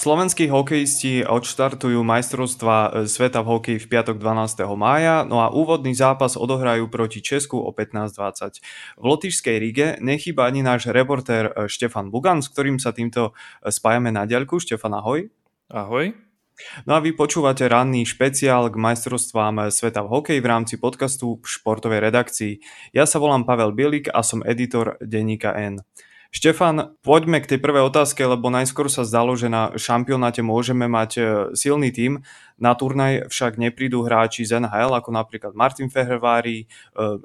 Slovenskí hokejisti odštartujú majstrovstva e, sveta v hokeji v piatok 12. mája, no a úvodný zápas odohrajú proti Česku o 15.20. V Lotyšskej ríge nechýba ani náš reportér e, Štefan Bugan, s ktorým sa týmto e, spájame na diaľku. Štefan, ahoj. Ahoj. No a vy počúvate ranný špeciál k majstrovstvám sveta v hokeji v rámci podcastu v športovej redakcii. Ja sa volám Pavel Bielik a som editor denníka N. Štefan, poďme k tej prvej otázke, lebo najskôr sa zdalo, že na šampionáte môžeme mať e, silný tím. Na turnaj však neprídu hráči z NHL, ako napríklad Martin Fehervári, e,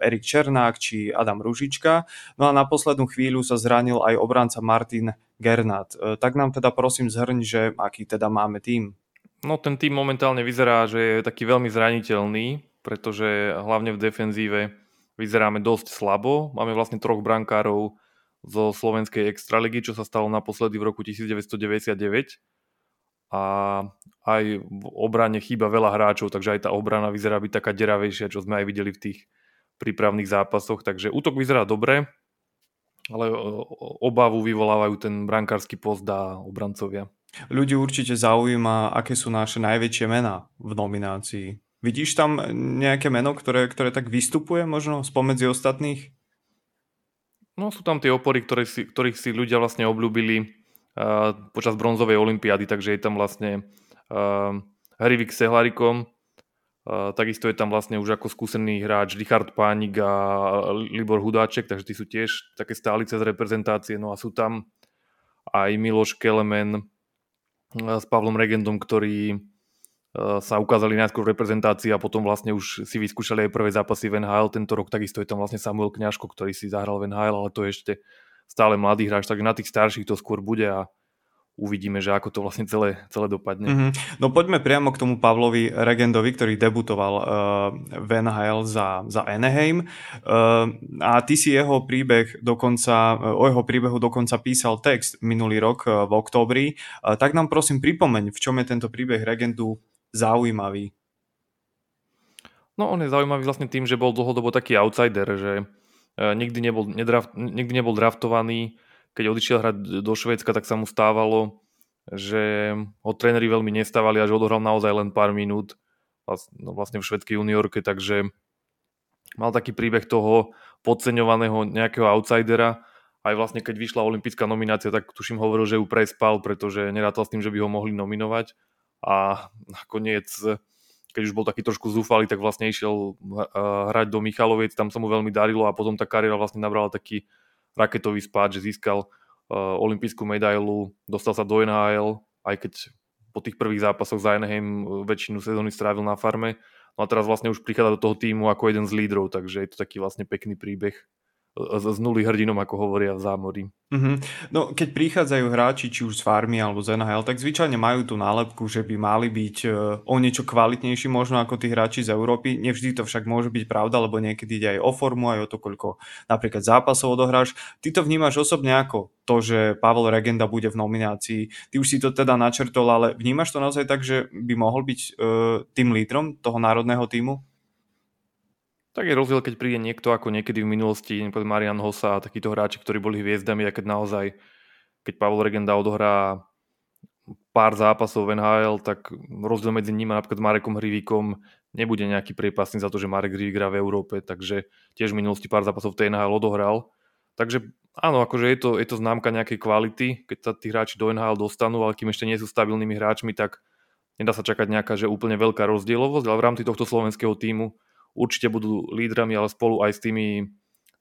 Erik Černák či Adam Ružička. No a na poslednú chvíľu sa zranil aj obranca Martin Gernat. E, tak nám teda prosím zhrň, že aký teda máme tým. No ten tým momentálne vyzerá, že je taký veľmi zraniteľný, pretože hlavne v defenzíve vyzeráme dosť slabo. Máme vlastne troch brankárov, zo slovenskej extraligy, čo sa stalo naposledy v roku 1999. A aj v obrane chýba veľa hráčov, takže aj tá obrana vyzerá byť taká deravejšia, čo sme aj videli v tých prípravných zápasoch. Takže útok vyzerá dobre, ale obavu vyvolávajú ten brankársky post a obrancovia. Ľudí určite zaujíma, aké sú naše najväčšie mená v nominácii. Vidíš tam nejaké meno, ktoré, ktoré tak vystupuje možno spomedzi ostatných? No sú tam tie opory, ktoré si, ktorých si ľudia vlastne obľúbili uh, počas bronzovej olympiády, takže je tam vlastne uh, Hrivik s Sehlarikom, uh, takisto je tam vlastne už ako skúsený hráč Richard Pánik a Libor Hudáček, takže tí sú tiež také stálice z reprezentácie, no a sú tam aj Miloš Kelemen s Pavlom Regendom, ktorí Eh, sa ukázali najskôr v reprezentácii a potom vlastne už si vyskúšali aj prvé zápasy v NHL. Tento rok takisto je tam vlastne Samuel Kňažko, ktorý si zahral v NHL, ale to je ešte stále mladý hráč, takže na tých starších to skôr bude a uvidíme, že ako to vlastne celé, celé dopadne. Mm-hmm. No poďme priamo k tomu Pavlovi Regendovi, ktorý debutoval uh, v NHL za, za Anaheim. Uh, a ty si jeho príbeh dokonca, uh, o jeho príbehu dokonca písal text minulý rok uh, v októbri. Uh, tak nám prosím pripomeň, v čom je tento príbeh Regendu zaujímavý? No on je zaujímavý vlastne tým, že bol dlhodobo taký outsider, že e, nikdy nebol, nedraft, nikdy nebol draftovaný. Keď odišiel hrať do Švédska, tak sa mu stávalo, že ho tréneri veľmi nestávali a že odohral naozaj len pár minút no vlastne v švedskej juniorke, takže mal taký príbeh toho podceňovaného nejakého outsidera. Aj vlastne keď vyšla olimpická nominácia, tak tuším hovoril, že ju prespal, pretože nerátal s tým, že by ho mohli nominovať a nakoniec keď už bol taký trošku zúfalý, tak vlastne išiel hrať do Michaloviec, tam sa mu veľmi darilo a potom tá kariéra vlastne nabrala taký raketový spád, že získal olympijskú medailu, dostal sa do NHL, aj keď po tých prvých zápasoch za Anaheim väčšinu sezóny strávil na farme. No a teraz vlastne už prichádza do toho týmu ako jeden z lídrov, takže je to taký vlastne pekný príbeh z nuly hrdinom, ako hovoria v zámorí. Mm-hmm. No, keď prichádzajú hráči, či už z farmy alebo z NHL, tak zvyčajne majú tú nálepku, že by mali byť e, o niečo kvalitnejší možno ako tí hráči z Európy. Nevždy to však môže byť pravda, lebo niekedy ide aj o formu, aj o to, koľko napríklad zápasov odohráš. Ty to vnímaš osobne ako to, že Pavel Regenda bude v nominácii. Ty už si to teda načrtol, ale vnímaš to naozaj tak, že by mohol byť uh, tým lídrom toho národného týmu? Tak je rozdiel, keď príde niekto ako niekedy v minulosti, napríklad Marian Hossa a takíto hráči, ktorí boli hviezdami a keď naozaj, keď Pavel Regenda odohrá pár zápasov v NHL, tak rozdiel medzi ním a napríklad Marekom Hrivíkom nebude nejaký priepasný za to, že Marek Hrivík hrá v Európe, takže tiež v minulosti pár zápasov v NHL odohral. Takže áno, akože je to, je to známka nejakej kvality, keď sa tí hráči do NHL dostanú, ale kým ešte nie sú stabilnými hráčmi, tak nedá sa čakať nejaká, že úplne veľká rozdielovosť, ale v rámci tohto slovenského týmu určite budú lídrami, ale spolu aj s tými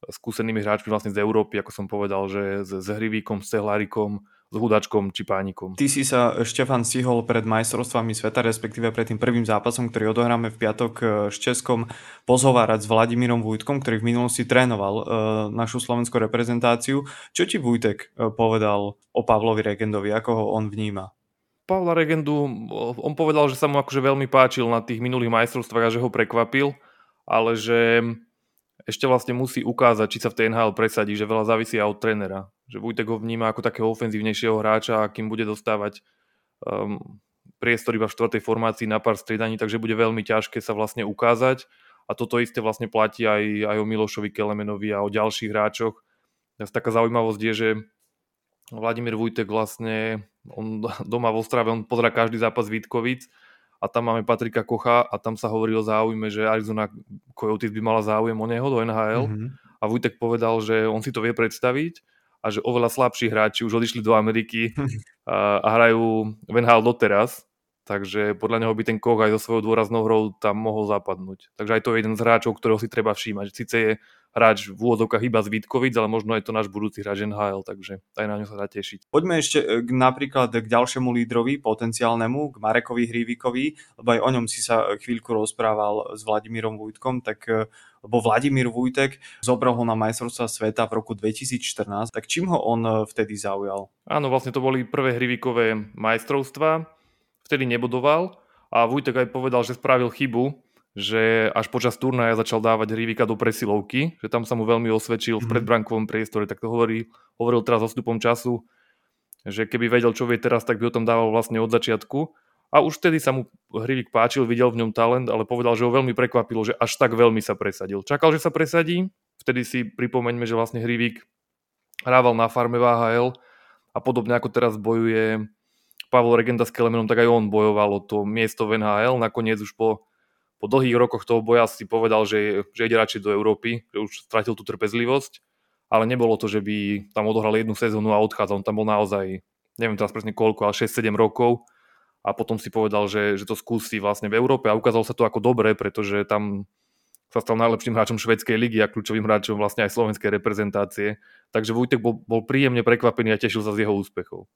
skúsenými hráčmi vlastne z Európy, ako som povedal, že s, s Hrivíkom, s Cehlárikom, s Hudačkom či Pánikom. Ty si sa, Štefan, stihol pred majstrovstvami sveta, respektíve pred tým prvým zápasom, ktorý odohráme v piatok e, s Českom, pozhovárať s Vladimírom Vujtkom, ktorý v minulosti trénoval e, našu slovenskú reprezentáciu. Čo ti Vujtek e, povedal o Pavlovi Regendovi, ako ho on vníma? Pavla Regendu, on povedal, že sa mu akože veľmi páčil na tých minulých majstrovstvách a že ho prekvapil ale že ešte vlastne musí ukázať, či sa v tej NHL presadí, že veľa závisí od trénera. Že Vujtek ho vníma ako takého ofenzívnejšieho hráča, kým bude dostávať um, priestor iba v štvrtej formácii na pár striedaní, takže bude veľmi ťažké sa vlastne ukázať. A toto isté vlastne platí aj, aj o Milošovi Kelemenovi a o ďalších hráčoch. Taká zaujímavosť je, že Vladimír Vujtek vlastne, on doma v Ostrave, on pozera každý zápas Vítkovic a tam máme Patrika Kocha a tam sa hovorí o záujme, že Arizona Coyotes by mala záujem o neho do NHL mm-hmm. a Vujtek povedal, že on si to vie predstaviť a že oveľa slabší hráči už odišli do Ameriky a, a hrajú v NHL doteraz Takže podľa neho by ten Koch aj so svojou dôraznou hrou tam mohol zapadnúť. Takže aj to je jeden z hráčov, ktorého si treba všímať. Sice je hráč v úvodzovkách iba z Vítkovic, ale možno je to náš budúci hráč NHL, takže aj na ňo sa dá tešiť. Poďme ešte k, napríklad k ďalšiemu lídrovi, potenciálnemu, k Marekovi Hrívikovi, lebo aj o ňom si sa chvíľku rozprával s Vladimírom Vujtkom, tak e, lebo Vladimír Vujtek zobral ho na majstrovstvá sveta v roku 2014, tak čím ho on e, vtedy zaujal? Áno, vlastne to boli prvé Hrivikové majstrovstvá vtedy nebudoval a Vujtek aj povedal, že spravil chybu, že až počas turnaja začal dávať Rivika do presilovky, že tam sa mu veľmi osvedčil v mhm. predbrankovom priestore, tak to hovorí, hovoril teraz o stupom času, že keby vedel, čo vie teraz, tak by ho tam dával vlastne od začiatku. A už vtedy sa mu Hrivik páčil, videl v ňom talent, ale povedal, že ho veľmi prekvapilo, že až tak veľmi sa presadil. Čakal, že sa presadí, vtedy si pripomeňme, že vlastne Hrivik hrával na farme VHL a podobne ako teraz bojuje Pavel Regenda s Kelemenom, tak aj on bojoval o to miesto v NHL. Nakoniec už po, po dlhých rokoch toho boja si povedal, že, že ide radšej do Európy, že už stratil tú trpezlivosť, ale nebolo to, že by tam odohral jednu sezónu a odchádzal. On tam bol naozaj, neviem teraz presne koľko, ale 6-7 rokov a potom si povedal, že, že to skúsi vlastne v Európe a ukázalo sa to ako dobre, pretože tam sa stal najlepším hráčom švedskej ligy a kľúčovým hráčom vlastne aj slovenskej reprezentácie. Takže Vujtek bol, bol príjemne prekvapený a tešil sa z jeho úspechov.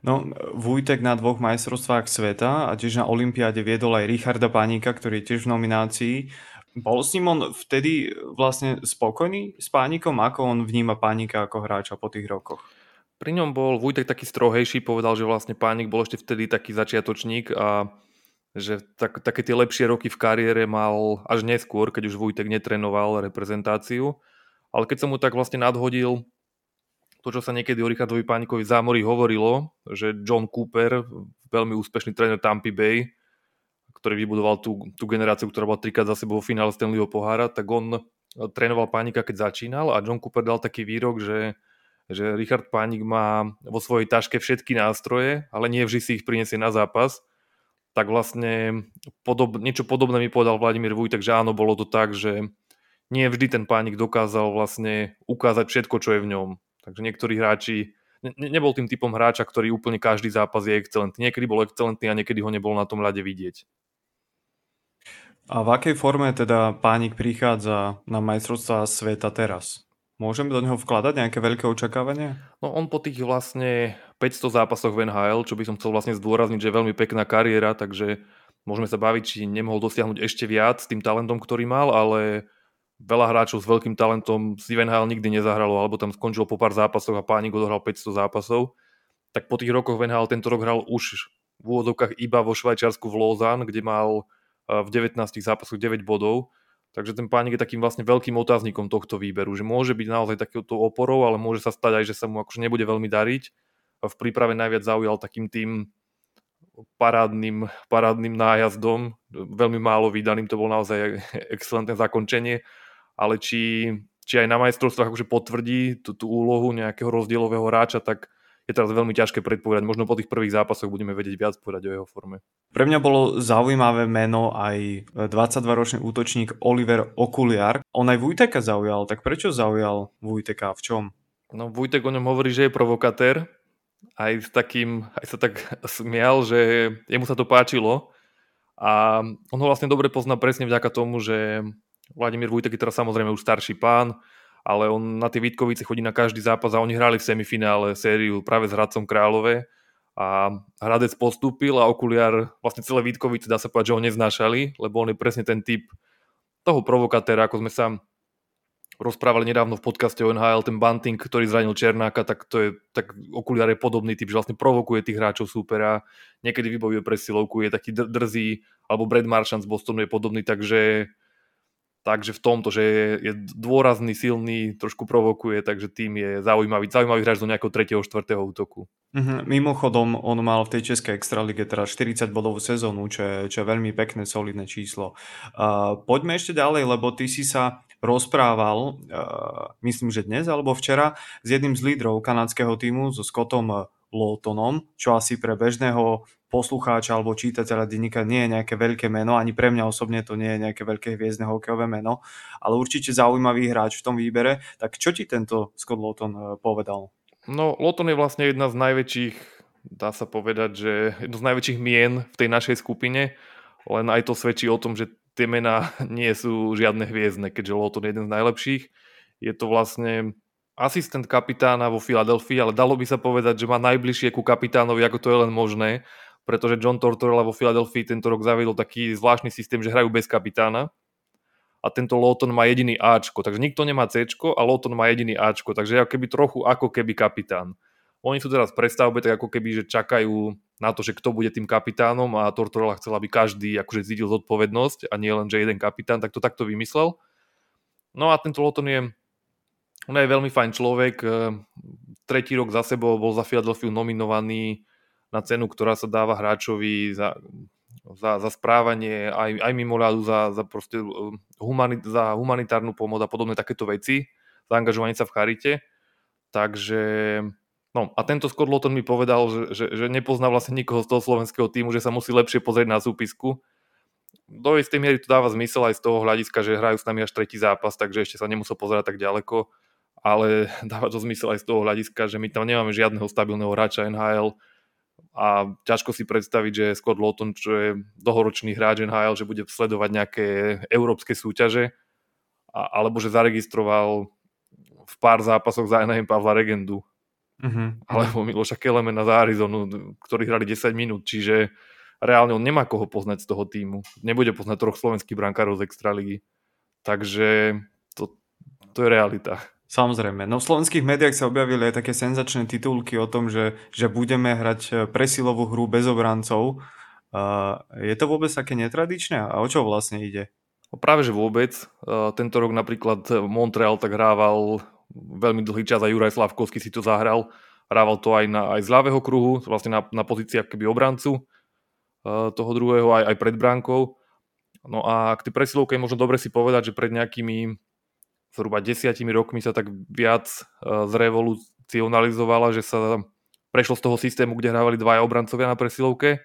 No, Vujtek na dvoch majstrovstvách sveta a tiež na Olympiáde viedol aj Richarda Pánika, ktorý je tiež v nominácii. Bol s ním on vtedy vlastne spokojný s Pánikom? Ako on vníma Pánika ako hráča po tých rokoch? Pri ňom bol Vujtek taký strohejší, povedal, že vlastne Pánik bol ešte vtedy taký začiatočník a že tak, také tie lepšie roky v kariére mal až neskôr, keď už Vujtek netrenoval reprezentáciu. Ale keď som mu tak vlastne nadhodil to, čo sa niekedy o Richardovi Pánikovi zámori hovorilo, že John Cooper, veľmi úspešný tréner Tampa Bay, ktorý vybudoval tú, tú generáciu, ktorá bola trikrát za sebou v finále Stanleyho pohára, tak on trénoval Pánika, keď začínal a John Cooper dal taký výrok, že, že Richard Pánik má vo svojej taške všetky nástroje, ale nie vždy si ich priniesie na zápas. Tak vlastne podob, niečo podobné mi povedal Vladimír Vujtek, že áno, bolo to tak, že nie vždy ten pánik dokázal vlastne ukázať všetko, čo je v ňom. Takže niektorí hráči, ne, nebol tým typom hráča, ktorý úplne každý zápas je excelentný. Niekedy bol excelentný a niekedy ho nebol na tom ľade vidieť. A v akej forme teda Pánik prichádza na majstrovstvá sveta teraz? Môžeme do neho vkladať nejaké veľké očakávania? No on po tých vlastne 500 zápasoch v NHL, čo by som chcel vlastne zdôrazniť, že je veľmi pekná kariéra, takže môžeme sa baviť, či nemohol dosiahnuť ešte viac s tým talentom, ktorý mal, ale veľa hráčov s veľkým talentom z NHL nikdy nezahralo, alebo tam skončilo po pár zápasoch a Pánik odohral 500 zápasov, tak po tých rokoch v NHL tento rok hral už v úvodovkách iba vo Švajčiarsku v Lausanne, kde mal eh, v 19 zápasoch 9 bodov. Takže ten pánik je takým vlastne veľkým otáznikom tohto výberu, že môže byť naozaj takýto oporou, ale môže sa stať aj, že sa mu akože nebude veľmi dariť. V príprave najviac zaujal takým tým parádnym, parádnym nájazdom, veľmi málo vydaným, to bol naozaj excelentné zakončenie ale či, či aj na majstrovstvách akože potvrdí tú, tú úlohu nejakého rozdielového hráča, tak je teraz veľmi ťažké predpovedať. Možno po tých prvých zápasoch budeme vedieť viac povedať o jeho forme. Pre mňa bolo zaujímavé meno aj 22-ročný útočník Oliver Okuliar. On aj Vujteka zaujal, tak prečo zaujal Vujteka? V čom? No Vujtek o ňom hovorí, že je provokatér. Aj, s takým, aj sa tak smial, že jemu sa to páčilo. A on ho vlastne dobre pozná presne vďaka tomu, že Vladimír Vujtek je teraz samozrejme už starší pán, ale on na tie Vítkovice chodí na každý zápas a oni hrali v semifinále sériu práve s Hradcom Králové a Hradec postúpil a okuliar vlastne celé Vítkovice dá sa povedať, že ho neznášali, lebo on je presne ten typ toho provokatéra, ako sme sa rozprávali nedávno v podcaste o NHL, ten Bunting, ktorý zranil Černáka, tak to je, tak okuliar je podobný typ, že vlastne provokuje tých hráčov súpera, niekedy vybojuje presilovku, je taký drzý, alebo Brad Marchand z Bostonu je podobný, takže takže v tomto, že je, je dôrazný, silný, trošku provokuje, takže tým je zaujímavý, zaujímavý hráč do nejakého 3. 4. útoku. Mm-hmm. Mimochodom, on mal v tej českej extralige teraz 40 bodovú sezónu, čo je, čo je veľmi pekné, solidné číslo. Uh, poďme ešte ďalej, lebo ty si sa rozprával, myslím, že dnes alebo včera, s jedným z lídrov kanadského týmu, so Scottom Lawtonom, čo asi pre bežného poslucháča alebo čítateľa denníka nie je nejaké veľké meno, ani pre mňa osobne to nie je nejaké veľké hviezdne hokejové meno, ale určite zaujímavý hráč v tom výbere. Tak čo ti tento Scott Lawton eh, povedal? No, Lawton je vlastne jedna z najväčších, dá sa povedať, že jedno z najväčších mien v tej našej skupine, len aj to svedčí o tom, že tie mená nie sú žiadne hviezdne, keďže Lawton je jeden z najlepších. Je to vlastne asistent kapitána vo Filadelfii, ale dalo by sa povedať, že má najbližšie ku kapitánovi, ako to je len možné, pretože John Tortorella vo Filadelfii tento rok zaviedol taký zvláštny systém, že hrajú bez kapitána a tento Lawton má jediný Ačko, takže nikto nemá Cčko a Lawton má jediný Ačko, takže ako keby trochu ako keby kapitán. Oni sú teraz v prestavbe, tak ako keby, že čakajú na to, že kto bude tým kapitánom a Tortorella chcel, aby každý akože zídil zodpovednosť a nie len, že jeden kapitán, tak to takto vymyslel. No a tento Lawton je on je veľmi fajn človek. Eh, tretí rok za sebou bol za Philadelphia nominovaný na cenu, ktorá sa dáva hráčovi za, za, za správanie, aj, aj mimo ľadu, za, za, proste, eh, humanit, za humanitárnu pomoc a podobné takéto veci, zaangažovanie sa v charite. Takže, no a tento Scott Lawton mi povedal, že, že, že nepozná vlastne nikoho z toho slovenského týmu, že sa musí lepšie pozrieť na súpisku. Do istej miery to dáva zmysel aj z toho hľadiska, že hrajú s nami až tretí zápas, takže ešte sa nemusel pozerať tak ďaleko ale dáva to zmysel aj z toho hľadiska, že my tam nemáme žiadneho stabilného hráča NHL a ťažko si predstaviť, že Scott Lawton, čo je dlhoročný hráč NHL, že bude sledovať nejaké európske súťaže a, alebo že zaregistroval v pár zápasoch za Anaheim Pavla Regendu uh-huh. alebo Miloša Kelemena za Arizonu, ktorí hrali 10 minút, čiže reálne on nemá koho poznať z toho týmu. Nebude poznať troch slovenských brankárov z Extraligy. Takže to, to je realita. Samozrejme. No v slovenských médiách sa objavili aj také senzačné titulky o tom, že, že budeme hrať e, presilovú hru bez obrancov. Uh, je to vôbec také netradičné? A o čo vlastne ide? No práve, že vôbec. Uh, tento rok napríklad Montreal tak hrával veľmi dlhý čas a Juraj Slavkovský si to zahral. Hrával to aj, na, aj z ľavého kruhu, vlastne na, na pozíciách keby obrancu uh, toho druhého, aj, aj pred bránkou. No a k tej presilovke je možno dobre si povedať, že pred nejakými zhruba desiatimi rokmi sa tak viac e, zrevolucionalizovala, že sa prešlo z toho systému, kde hrávali dvaja obrancovia na presilovke,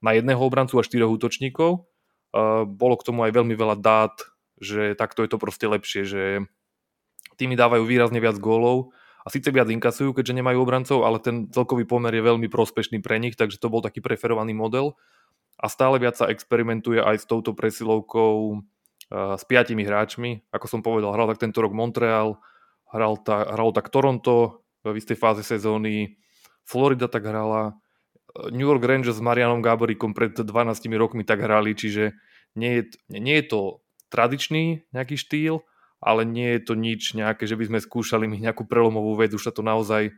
na jedného obrancu a štyroch útočníkov. E, bolo k tomu aj veľmi veľa dát, že takto je to proste lepšie, že tými dávajú výrazne viac gólov a síce viac inkasujú, keďže nemajú obrancov, ale ten celkový pomer je veľmi prospešný pre nich, takže to bol taký preferovaný model. A stále viac sa experimentuje aj s touto presilovkou s piatimi hráčmi. Ako som povedal, hral tak tento rok Montreal, hral, ta, hral tak Toronto v istej fáze sezóny, Florida tak hrala, eh, New York Rangers s Marianom Gáborikom pred 12 rokmi tak hrali, čiže nie je, nie je to tradičný nejaký štýl, ale nie je to nič nejaké, že by sme skúšali mi nejakú prelomovú vec, už sa to naozaj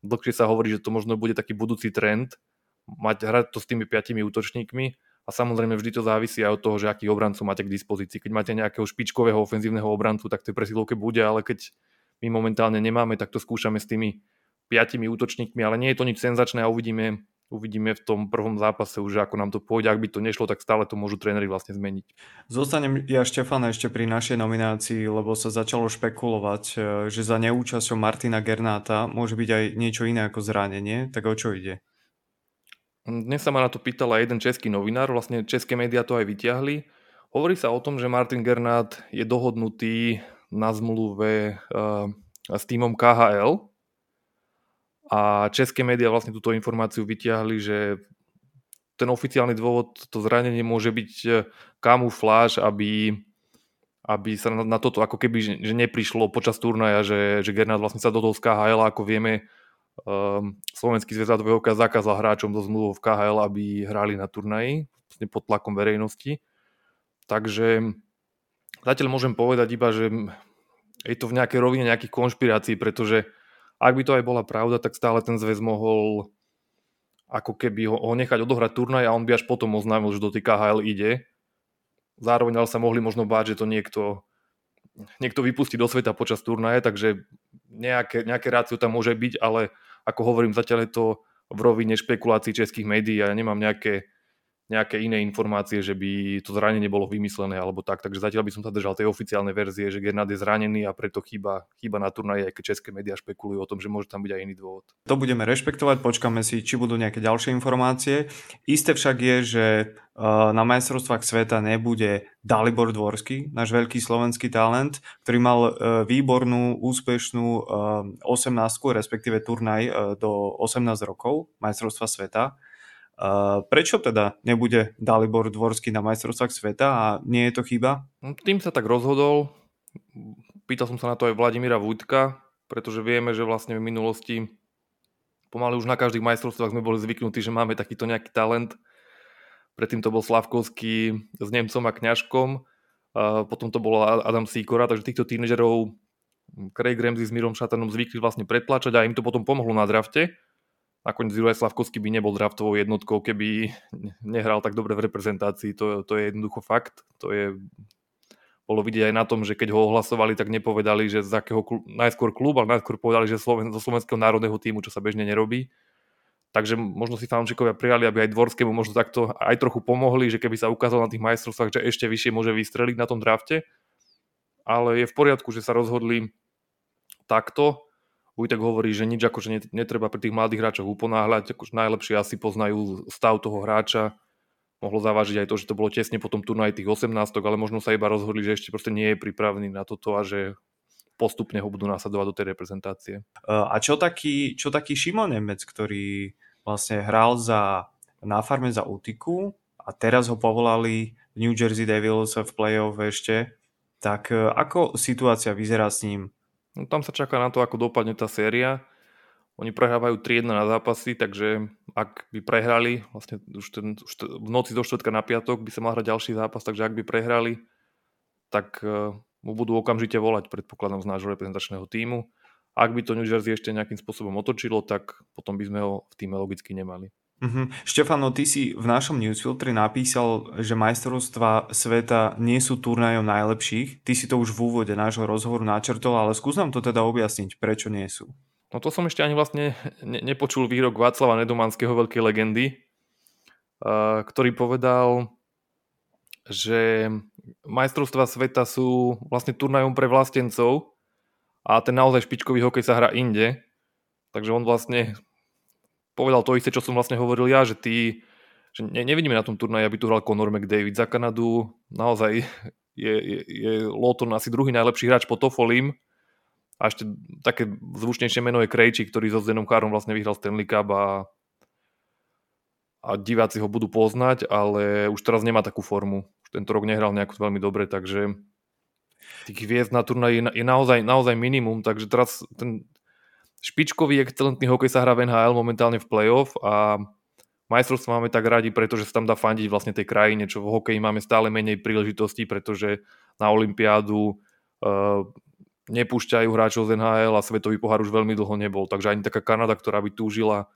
dlhšie sa hovorí, že to možno bude taký budúci trend, mať hrať to s tými piatimi útočníkmi a samozrejme vždy to závisí aj od toho, že akých obrancov máte k dispozícii. Keď máte nejakého špičkového ofenzívneho obrancu, tak tej presilovke bude, ale keď my momentálne nemáme, tak to skúšame s tými piatimi útočníkmi, ale nie je to nič senzačné a uvidíme, uvidíme v tom prvom zápase už, ako nám to pôjde. Ak by to nešlo, tak stále to môžu tréneri vlastne zmeniť. Zostanem ja Štefana ešte pri našej nominácii, lebo sa začalo špekulovať, e, že za neúčasťou Martina Gernáta môže byť aj niečo iné ako zranenie. Tak o čo ide? Dnes sa ma na to pýtal aj jeden český novinár, vlastne české médiá to aj vyťahli. Hovorí sa o tom, že Martin Gernát je dohodnutý na zmluve uh, s týmom KHL a české médiá vlastne túto informáciu vyťahli, že ten oficiálny dôvod, to zranenie môže byť eh, kamufláž, aby, aby sa na, na toto ako keby že, neprišlo počas turnaja, že, že Gernát vlastne sa dodol z KHL, ako vieme, um, Slovenský zväz hokeja zakázal hráčom do zmluvou v KHL, aby hrali na turnaji vlastne pod tlakom verejnosti. Takže zatiaľ môžem povedať iba, že je to v nejakej rovine nejakých konšpirácií, pretože ak by to aj bola pravda, tak stále ten zväz mohol ako keby ho, ho nechať odohrať turnaj a on by až potom oznámil, že do tej KHL ide. Zároveň ale sa mohli možno báť, že to niekto, niekto vypustí do sveta počas turnaje, takže nejaké, nejaké rácio tam môže byť, ale ako hovorím, zatiaľ je to v rovine špekulácií českých médií. A ja nemám nejaké nejaké iné informácie, že by to zranenie bolo vymyslené alebo tak. Takže zatiaľ by som sa držal tej oficiálnej verzie, že Gernat je zranený a preto chýba, chýba na turnaji, aj keď české médiá špekulujú o tom, že môže tam byť aj iný dôvod. To budeme rešpektovať, počkáme si, či budú nejaké ďalšie informácie. Isté však je, že na majstrovstvách sveta nebude Dalibor Dvorský, náš veľký slovenský talent, ktorý mal e, výbornú, úspešnú 18 respektíve turnaj do 18 rokov majstrovstva sveta Prečo teda nebude Dalibor Dvorský na majstrovstvách sveta a nie je to chyba? No, tým sa tak rozhodol. Pýtal som sa na to aj Vladimíra Vúďka, pretože vieme, že vlastne v minulosti pomaly už na každých majstrovstvách sme boli zvyknutí, že máme takýto nejaký talent. Predtým to bol Slavkovský s Nemcom a Kňažkom, potom to bol Adam Sýkora, takže týchto tínežerov Craig Ramsey s Mirom Šatanom zvykli vlastne pretlačať a im to potom pomohlo na drafte. Nakoniec Juraj Slavkovský by nebol draftovou jednotkou, keby nehral tak dobre v reprezentácii. To, to je jednoducho fakt. To je, bolo vidieť aj na tom, že keď ho ohlasovali, tak nepovedali, že z akého klub, najskôr klub, ale najskôr povedali, že Sloven, zo slovenského národného týmu, čo sa bežne nerobí. Takže možno si fanúšikovia prijali, aby aj Dvorskému možno takto aj trochu pomohli, že keby sa ukázal na tých majstrovstvách, že ešte vyššie môže vystreliť na tom drafte. Ale je v poriadku, že sa rozhodli takto Vujtek hovorí, že nič akože netreba pri tých mladých hráčoch uponáhľať, akože najlepšie asi poznajú stav toho hráča. Mohlo zavážiť aj to, že to bolo tesne potom turnaj tých 18, ale možno sa iba rozhodli, že ešte proste nie je pripravený na toto a že postupne ho budú nasledovať do tej reprezentácie. A čo taký, čo taký Šimon Nemec, ktorý vlastne hral za, na farme za Utiku a teraz ho povolali New Jersey Devils v play-off ešte, tak e, ako situácia vyzerá s ním? No, tam sa čaká na to, ako dopadne tá séria. Oni prehrávajú 3-1 na zápasy, takže ak by prehrali, vlastne už, ten, už v noci do štvrtka na piatok by sa mal hrať ďalší zápas, takže ak by prehrali, tak uh, mu budú okamžite volať, predpokladom z nášho reprezentačného týmu. Ak by to New Jersey ešte nejakým spôsobom otočilo, tak potom by sme ho v týme logicky nemali. Uh-huh. Štefano, ty si v našom newsfiltri napísal, že majstrovstva sveta nie sú turnajom najlepších. Ty si to už v úvode nášho rozhovoru načrtol, ale skús nám to teda objasniť, prečo nie sú. No to som ešte ani vlastne ne- nepočul výrok Václava Nedomanského, veľkej legendy, uh, ktorý povedal, že majstrovstva sveta sú vlastne turnajom pre vlastencov a ten naozaj špičkový hokej sa hrá inde. Takže on vlastne povedal to isté, čo som vlastne hovoril ja, že ty že ne, nevidíme na tom turnaji, aby tu hral Conor McDavid za Kanadu. Naozaj je, je, je Lawton asi druhý najlepší hráč po Tofolim. A ešte také zvučnejšie meno je Krejči, ktorý so Zdenom Chárom vlastne vyhral Stanley Cup a, a diváci ho budú poznať, ale už teraz nemá takú formu. Už tento rok nehral nejako veľmi dobre, takže tých hviezd na turnaji je, je naozaj, naozaj minimum, takže teraz ten, špičkový excelentný hokej sa hrá v NHL momentálne v playoff a majstrovstvo máme tak radi, pretože sa tam dá fandiť vlastne tej krajine, čo v hokeji máme stále menej príležitostí, pretože na Olympiádu uh, nepúšťajú hráčov z NHL a svetový pohár už veľmi dlho nebol. Takže ani taká Kanada, ktorá by túžila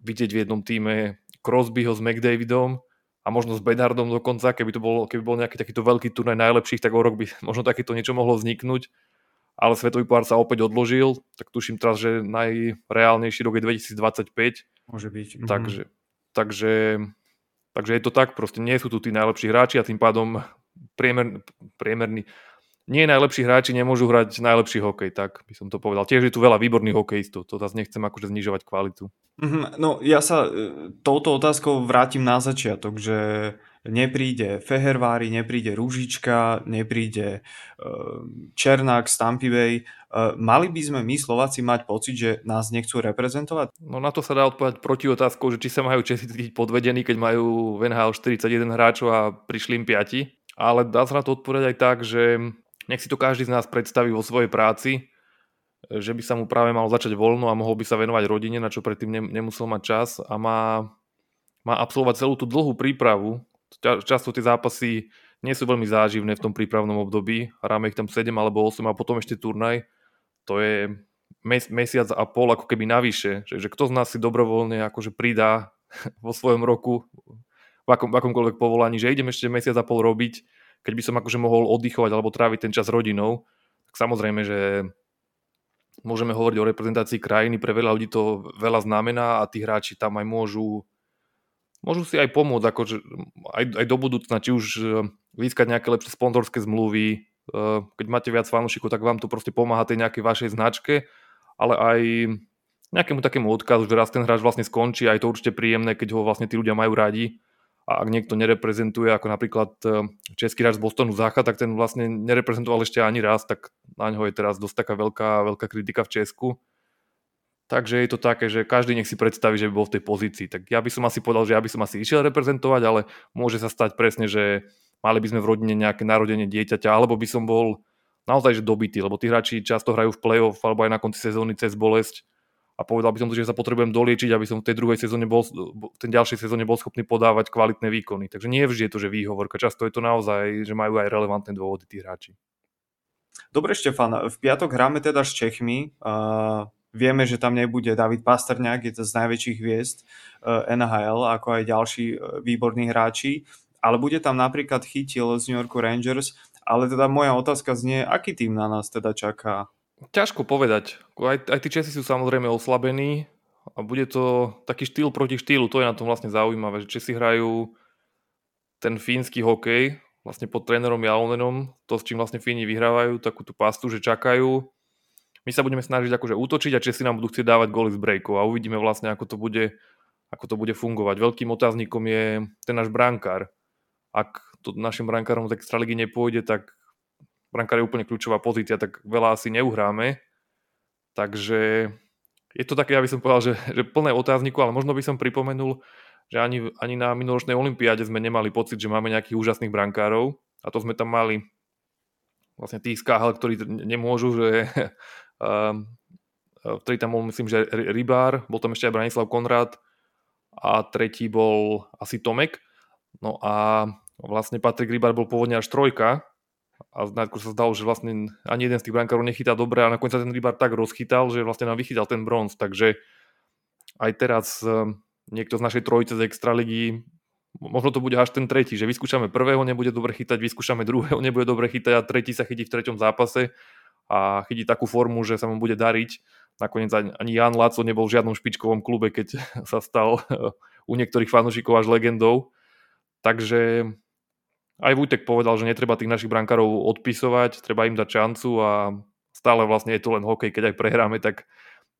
vidieť v jednom týme Crosbyho s McDavidom a možno s Bedardom dokonca, keby to bol, keby bol nejaký takýto veľký turnaj najlepších, tak o rok by možno takéto niečo mohlo vzniknúť ale Svetový pohár sa opäť odložil, tak tuším teraz, že najreálnejší rok je 2025. Môže byť. Mhm. Takže, takže, takže je to tak, proste nie sú tu tí najlepší hráči a tým pádom priemer, priemerný, nie najlepší hráči nemôžu hrať najlepší hokej, tak by som to povedal. Tiež je tu veľa výborných hokejistov, to zase nechcem akože znižovať kvalitu. Mm-hmm, no ja sa e, touto otázkou vrátim na začiatok, že nepríde Fehervári, nepríde Rúžička, nepríde e, Černák z Tampa. E, mali by sme my Slováci mať pocit, že nás nechcú reprezentovať? No na to sa dá odpovedať proti otázkou, že či sa majú Česi cítiť podvedení, keď majú v NHL 41 hráčov a prišli im 5. Ale dá sa na to odpovedať aj tak, že nech si to každý z nás predstaví vo svojej práci, že by sa mu práve mal začať voľno a mohol by sa venovať rodine, na čo predtým nemusel mať čas a má, má absolvovať celú tú dlhú prípravu, často tie zápasy nie sú veľmi záživné v tom prípravnom období. Hráme ich tam 7 alebo 8 a potom ešte turnaj. To je mes, mesiac a pol ako keby navyše. Že, že kto z nás si dobrovoľne akože pridá vo svojom roku v, akom, v akomkoľvek povolaní, že idem ešte mesiac a pol robiť, keď by som akože mohol oddychovať alebo tráviť ten čas rodinou, tak samozrejme, že môžeme hovoriť o reprezentácii krajiny, pre veľa ľudí to veľa znamená a tí hráči tam aj môžu môžu si aj pomôcť, akože aj, aj do budúcna, či už získať nejaké lepšie sponzorské zmluvy, keď máte viac fanúšikov, tak vám to proste pomáha tej nejakej vašej značke, ale aj nejakému takému odkazu, že raz ten hráč vlastne skončí a je to určite príjemné, keď ho vlastne tí ľudia majú radi a ak niekto nereprezentuje, ako napríklad český hráč z Bostonu Zacha, tak ten vlastne nereprezentoval ešte ani raz, tak na ňo je teraz dosť taká veľká, veľká kritika v Česku. Takže je to také, že každý nech si predstaví, že by bol v tej pozícii. Tak ja by som asi povedal, že ja by som asi išiel reprezentovať, ale môže sa stať presne, že mali by sme v rodine nejaké narodenie dieťaťa, alebo by som bol naozaj že dobitý, lebo tí hráči často hrajú v play-off alebo aj na konci sezóny cez bolesť a povedal by som to, že sa potrebujem doliečiť, aby som v tej druhej sezóne bol, v tej ďalšej sezóne bol schopný podávať kvalitné výkony. Takže nie vždy je to, že výhovorka, často je to naozaj, že majú aj relevantné dôvody tí hráči. Dobre, Štefan, v piatok hráme teda s Čechmi. Uh, Vieme, že tam nebude David Pastrňák, je to z najväčších hviezd eh, NHL, ako aj ďalší eh, výborní hráči, ale bude tam napríklad chytil z New Yorku Rangers, ale teda moja otázka znie, aký tým na nás teda čaká? Ťažko povedať. Aj, aj tí Česi sú samozrejme oslabení a bude to taký štýl proti štýlu, to je na tom vlastne zaujímavé, že Česi hrajú ten fínsky hokej, vlastne pod trénerom Jalonenom, to s čím vlastne Fíni vyhrávajú, takú tú pastu, že čakajú, my sa budeme snažiť akože útočiť a Česi nám budú chcieť dávať góly z breakov a uvidíme vlastne, ako to bude, ako to bude fungovať. Veľkým otáznikom je ten náš brankár. Ak to našim brankárom z extraligy nepôjde, tak brankár je úplne kľúčová pozícia, tak veľa asi neuhráme. Takže je to také, aby som povedal, že, že plné otázniku, ale možno by som pripomenul, že ani, ani na minuloročnej olympiáde sme nemali pocit, že máme nejakých úžasných brankárov a to sme tam mali vlastne tých skáhal, ktorí nemôžu, že Um, ktorý tam bol, myslím, že Rybár, bol tam ešte aj Branislav Konrad a tretí bol asi Tomek. No a vlastne Patrik Rybár bol pôvodne až trojka a najskôr sa zdalo, že vlastne ani jeden z tých brankárov nechytá dobre a nakoniec sa ten Rybár tak rozchytal, že vlastne nám vychytal ten bronz, takže aj teraz ehm, niekto z našej trojice z Extraligy možno to bude až ten tretí, že vyskúšame prvého, nebude dobre chytať, vyskúšame druhého, nebude dobre chytať a tretí sa chytí v treťom zápase a chytí takú formu, že sa mu bude dariť. Nakoniec ani Jan Laco nebol v žiadnom špičkovom klube, keď sa stal u niektorých fanúšikov až legendou. Takže aj Vútek povedal, že netreba tých našich brankárov odpisovať, treba im dať šancu a stále vlastne je to len hokej, keď aj prehráme, tak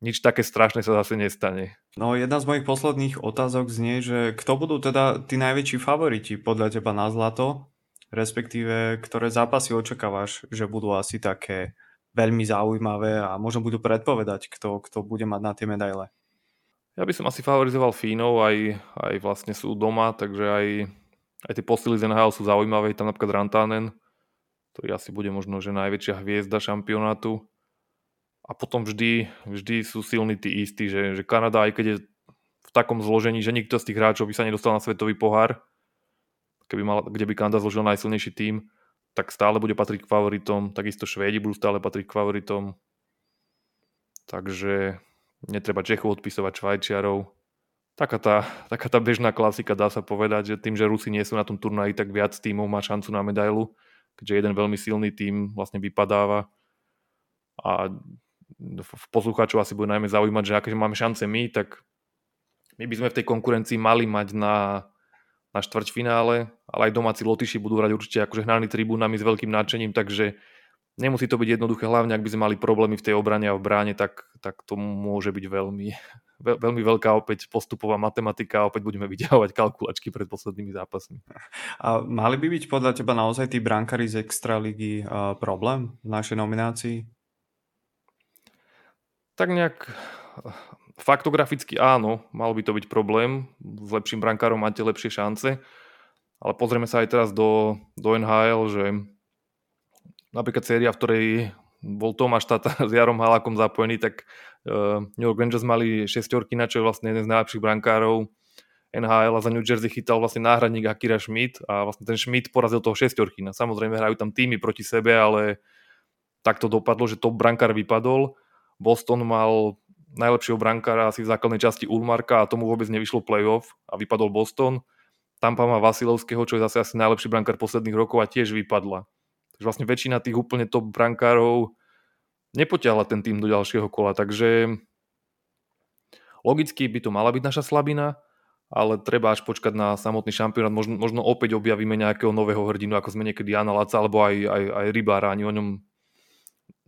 nič také strašné sa zase nestane. No jedna z mojich posledných otázok znie, že kto budú teda tí najväčší favoriti podľa teba na zlato, respektíve ktoré zápasy očakávaš, že budú asi také veľmi zaujímavé a možno budú predpovedať, kto, kto bude mať na tie medaile. Ja by som asi favorizoval Fínov, aj, aj vlastne sú doma, takže aj, aj tie posily z NHL sú zaujímavé. Tam napríklad Rantanen, ktorý asi bude možno že najväčšia hviezda šampionátu. A potom vždy, vždy sú silní tí istí, že, že Kanada, aj keď je v takom zložení, že nikto z tých hráčov by sa nedostal na svetový pohár, keby mal, kde by Kanada zložil najsilnejší tím, tak stále bude patriť k favoritom, takisto Švédi budú stále patriť k favoritom. Takže netreba Čechov odpisovať Švajčiarov. Taká tá, taká tá bežná klasika dá sa povedať, že tým, že Rusi nie sú na tom turnaji, tak viac tímov má šancu na medailu, keďže jeden veľmi silný tím vlastne vypadáva. A poslucháčov asi bude najmä zaujímať, že aké máme šance my, tak my by sme v tej konkurencii mali mať na na štvrťfinále, ale aj domáci Lotyši budú hrať určite akože hnaní tribúnami s veľkým nadšením, takže nemusí to byť jednoduché, hlavne ak by sme mali problémy v tej obrane a v bráne, tak, tak to môže byť veľmi, veľmi veľká opäť postupová matematika a opäť budeme vyťahovať kalkulačky pred poslednými zápasmi. A mali by byť podľa teba naozaj tí brankári z Extraligy uh, problém v našej nominácii? Tak nejak faktograficky áno, mal by to byť problém. S lepším brankárom máte lepšie šance. Ale pozrieme sa aj teraz do, do NHL, že napríklad séria, v ktorej bol Tomáš Tata s Jarom Halákom zapojený, tak uh, New York Rangers mali šestorky, na čo je vlastne jeden z najlepších brankárov NHL a za New Jersey chytal vlastne náhradník Akira Schmidt a vlastne ten Schmidt porazil toho šestorkina. Samozrejme hrajú tam týmy proti sebe, ale tak to dopadlo, že top brankár vypadol. Boston mal najlepšieho brankára asi v základnej časti Ulmarka a tomu vôbec nevyšlo playoff a vypadol Boston. Tampa má Vasilovského, čo je zase asi najlepší brankár posledných rokov a tiež vypadla. Takže vlastne väčšina tých úplne top brankárov nepotiahla ten tým do ďalšieho kola, takže logicky by to mala byť naša slabina, ale treba až počkať na samotný šampionát. Možno, možno opäť objavíme nejakého nového hrdinu, ako sme niekedy Jana Laca, alebo aj, aj, aj Rybára. Ani o ňom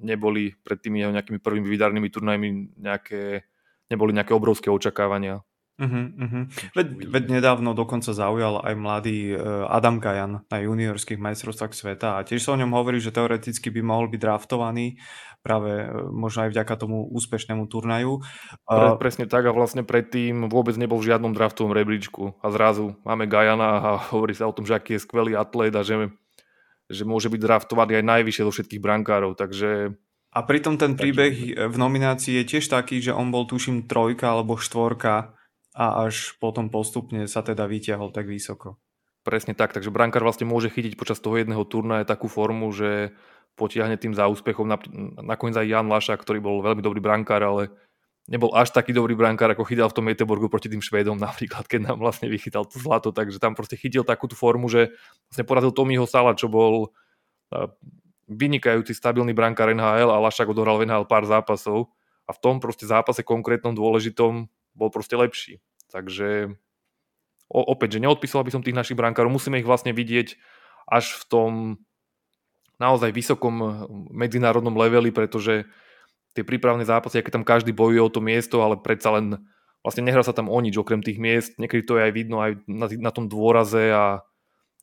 neboli pred tými nejakými prvými vydarnými turnajmi nejaké, neboli nejaké obrovské očakávania. Uh-huh, uh-huh. Veď, veď nedávno dokonca zaujal aj mladý uh, Adam Gajan na juniorských majstrovstvách sveta a tiež sa o ňom hovorí, že teoreticky by mohol byť draftovaný práve uh, možno aj vďaka tomu úspešnému turnaju. Pre, presne tak a vlastne predtým vôbec nebol v žiadnom draftovom rebríčku a zrazu máme Gajana a hovorí sa o tom, že aký je skvelý atlét a že, že môže byť draftovaný aj najvyššie zo všetkých brankárov, takže a pritom ten príbeh v nominácii je tiež taký, že on bol tuším trojka alebo štvorka a až potom postupne sa teda vyťahol tak vysoko. Presne tak, takže brankár vlastne môže chytiť počas toho jedného turnaja takú formu, že potiahne tým za úspechom. Nakoniec aj Jan Laša, ktorý bol veľmi dobrý brankár, ale nebol až taký dobrý brankár, ako chytal v tom Meteborgu proti tým Švédom napríklad, keď nám vlastne vychytal to zlato, takže tam proste chytil takú tú formu, že vlastne porazil Tomiho Sala, čo bol vynikajúci stabilný brankár NHL a Lašak odohral v NHL pár zápasov. A v tom proste zápase konkrétnom dôležitom bol proste lepší. Takže o, opäť, že neodpisoval by som tých našich brankárov, musíme ich vlastne vidieť až v tom naozaj vysokom medzinárodnom leveli, pretože tie prípravné zápasy, aké tam každý bojuje o to miesto, ale predsa len vlastne nehrá sa tam o nič okrem tých miest. Niekedy to je aj vidno aj na, na tom dôraze a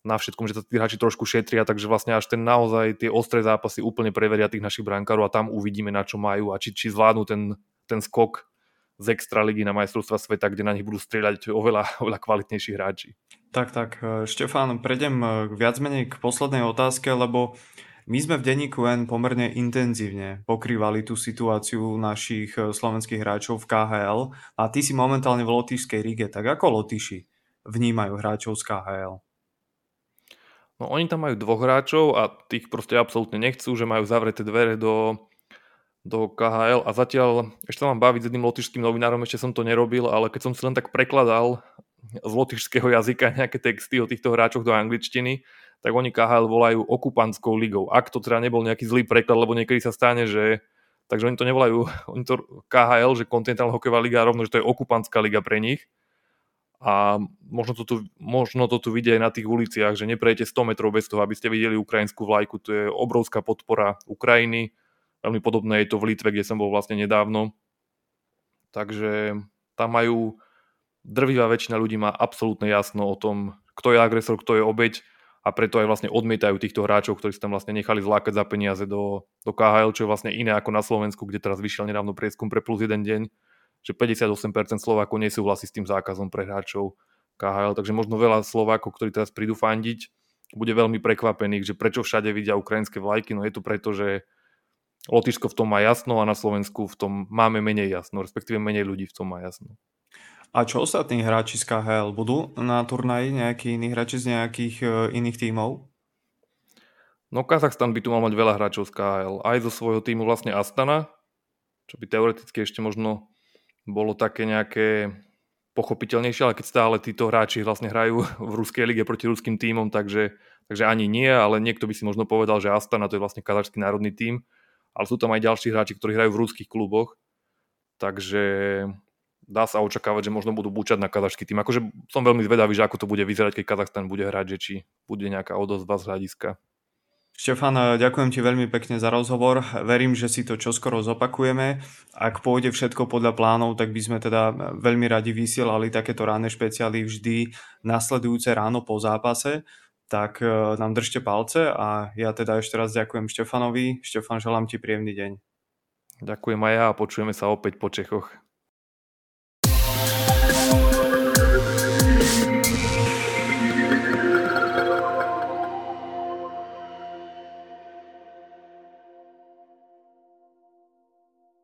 na všetkom, že sa tí hráči trošku šetria, takže vlastne až ten naozaj tie ostré zápasy úplne preveria tých našich brankárov a tam uvidíme, na čo majú a či, či zvládnu ten, ten skok z Extraligy na majstrovstva sveta, kde na nich budú strieľať oveľa, oveľa kvalitnejší hráči. Tak, tak. Štefán, prejdem e, viac menej k poslednej otázke, lebo my sme v denníku N pomerne intenzívne pokrývali tú situáciu našich e, slovenských hráčov v KHL a ty si momentálne v Lotyšskej ríge, tak ako Lotyši vnímajú hráčov z KHL? No oni tam majú dvoch hráčov a tých proste absolútne nechcú, že majú zavreté dvere do do KHL a zatiaľ ešte mám baviť s jedným lotišským novinárom, ešte som to nerobil, ale keď som si len tak prekladal z lotišského jazyka nejaké texty o týchto hráčoch do angličtiny, tak oni KHL volajú okupantskou ligou. Ak to teda nebol nejaký zlý preklad, lebo niekedy sa stane, že takže oni to nevolajú oni to KHL, že kontinentálna hokejová liga, rovno, že to je okupantská liga pre nich. A možno to, tu, možno to tu vidieť aj na tých uliciach, že neprejete 100 metrov bez toho, aby ste videli ukrajinskú vlajku. To je obrovská podpora Ukrajiny Veľmi podobné je to v Litve, kde som bol vlastne nedávno. Takže tam majú drvivá väčšina ľudí má absolútne jasno o tom, kto je agresor, kto je obeď a preto aj vlastne odmietajú týchto hráčov, ktorí sa tam vlastne nechali zlákať za peniaze do, do KHL, čo je vlastne iné ako na Slovensku, kde teraz vyšiel nedávno prieskum pre plus jeden deň, že 58% Slovákov nesúhlasí s tým zákazom pre hráčov KHL, takže možno veľa Slovákov, ktorí teraz prídu fandiť, bude veľmi prekvapených, že prečo všade vidia ukrajinské vlajky, no je to preto, že Lotyšsko v tom má jasno a na Slovensku v tom máme menej jasno, respektíve menej ľudí v tom má jasno. A čo ostatní hráči z KHL? Budú na turnaji nejakí iní hráči z nejakých uh, iných tímov? No Kazachstan by tu mal mať veľa hráčov z KHL. Aj zo svojho týmu vlastne Astana, čo by teoreticky ešte možno bolo také nejaké pochopiteľnejšie, ale keď stále títo hráči vlastne hrajú v ruskej lige proti ruským týmom, takže, takže ani nie, ale niekto by si možno povedal, že Astana to je vlastne kazašský národný tím ale sú tam aj ďalší hráči, ktorí hrajú v ruských kluboch, takže dá sa očakávať, že možno budú búčať na kazašský tým. Akože som veľmi zvedavý, že ako to bude vyzerať, keď Kazachstan bude hrať, že či bude nejaká odozva z hľadiska. Štefan, ďakujem ti veľmi pekne za rozhovor. Verím, že si to čoskoro zopakujeme. Ak pôjde všetko podľa plánov, tak by sme teda veľmi radi vysielali takéto ranné špeciály vždy nasledujúce ráno po zápase tak e, nám držte palce a ja teda ešte raz ďakujem Štefanovi. Štefan, želám ti príjemný deň. Ďakujem aj ja a počujeme sa opäť po Čechoch.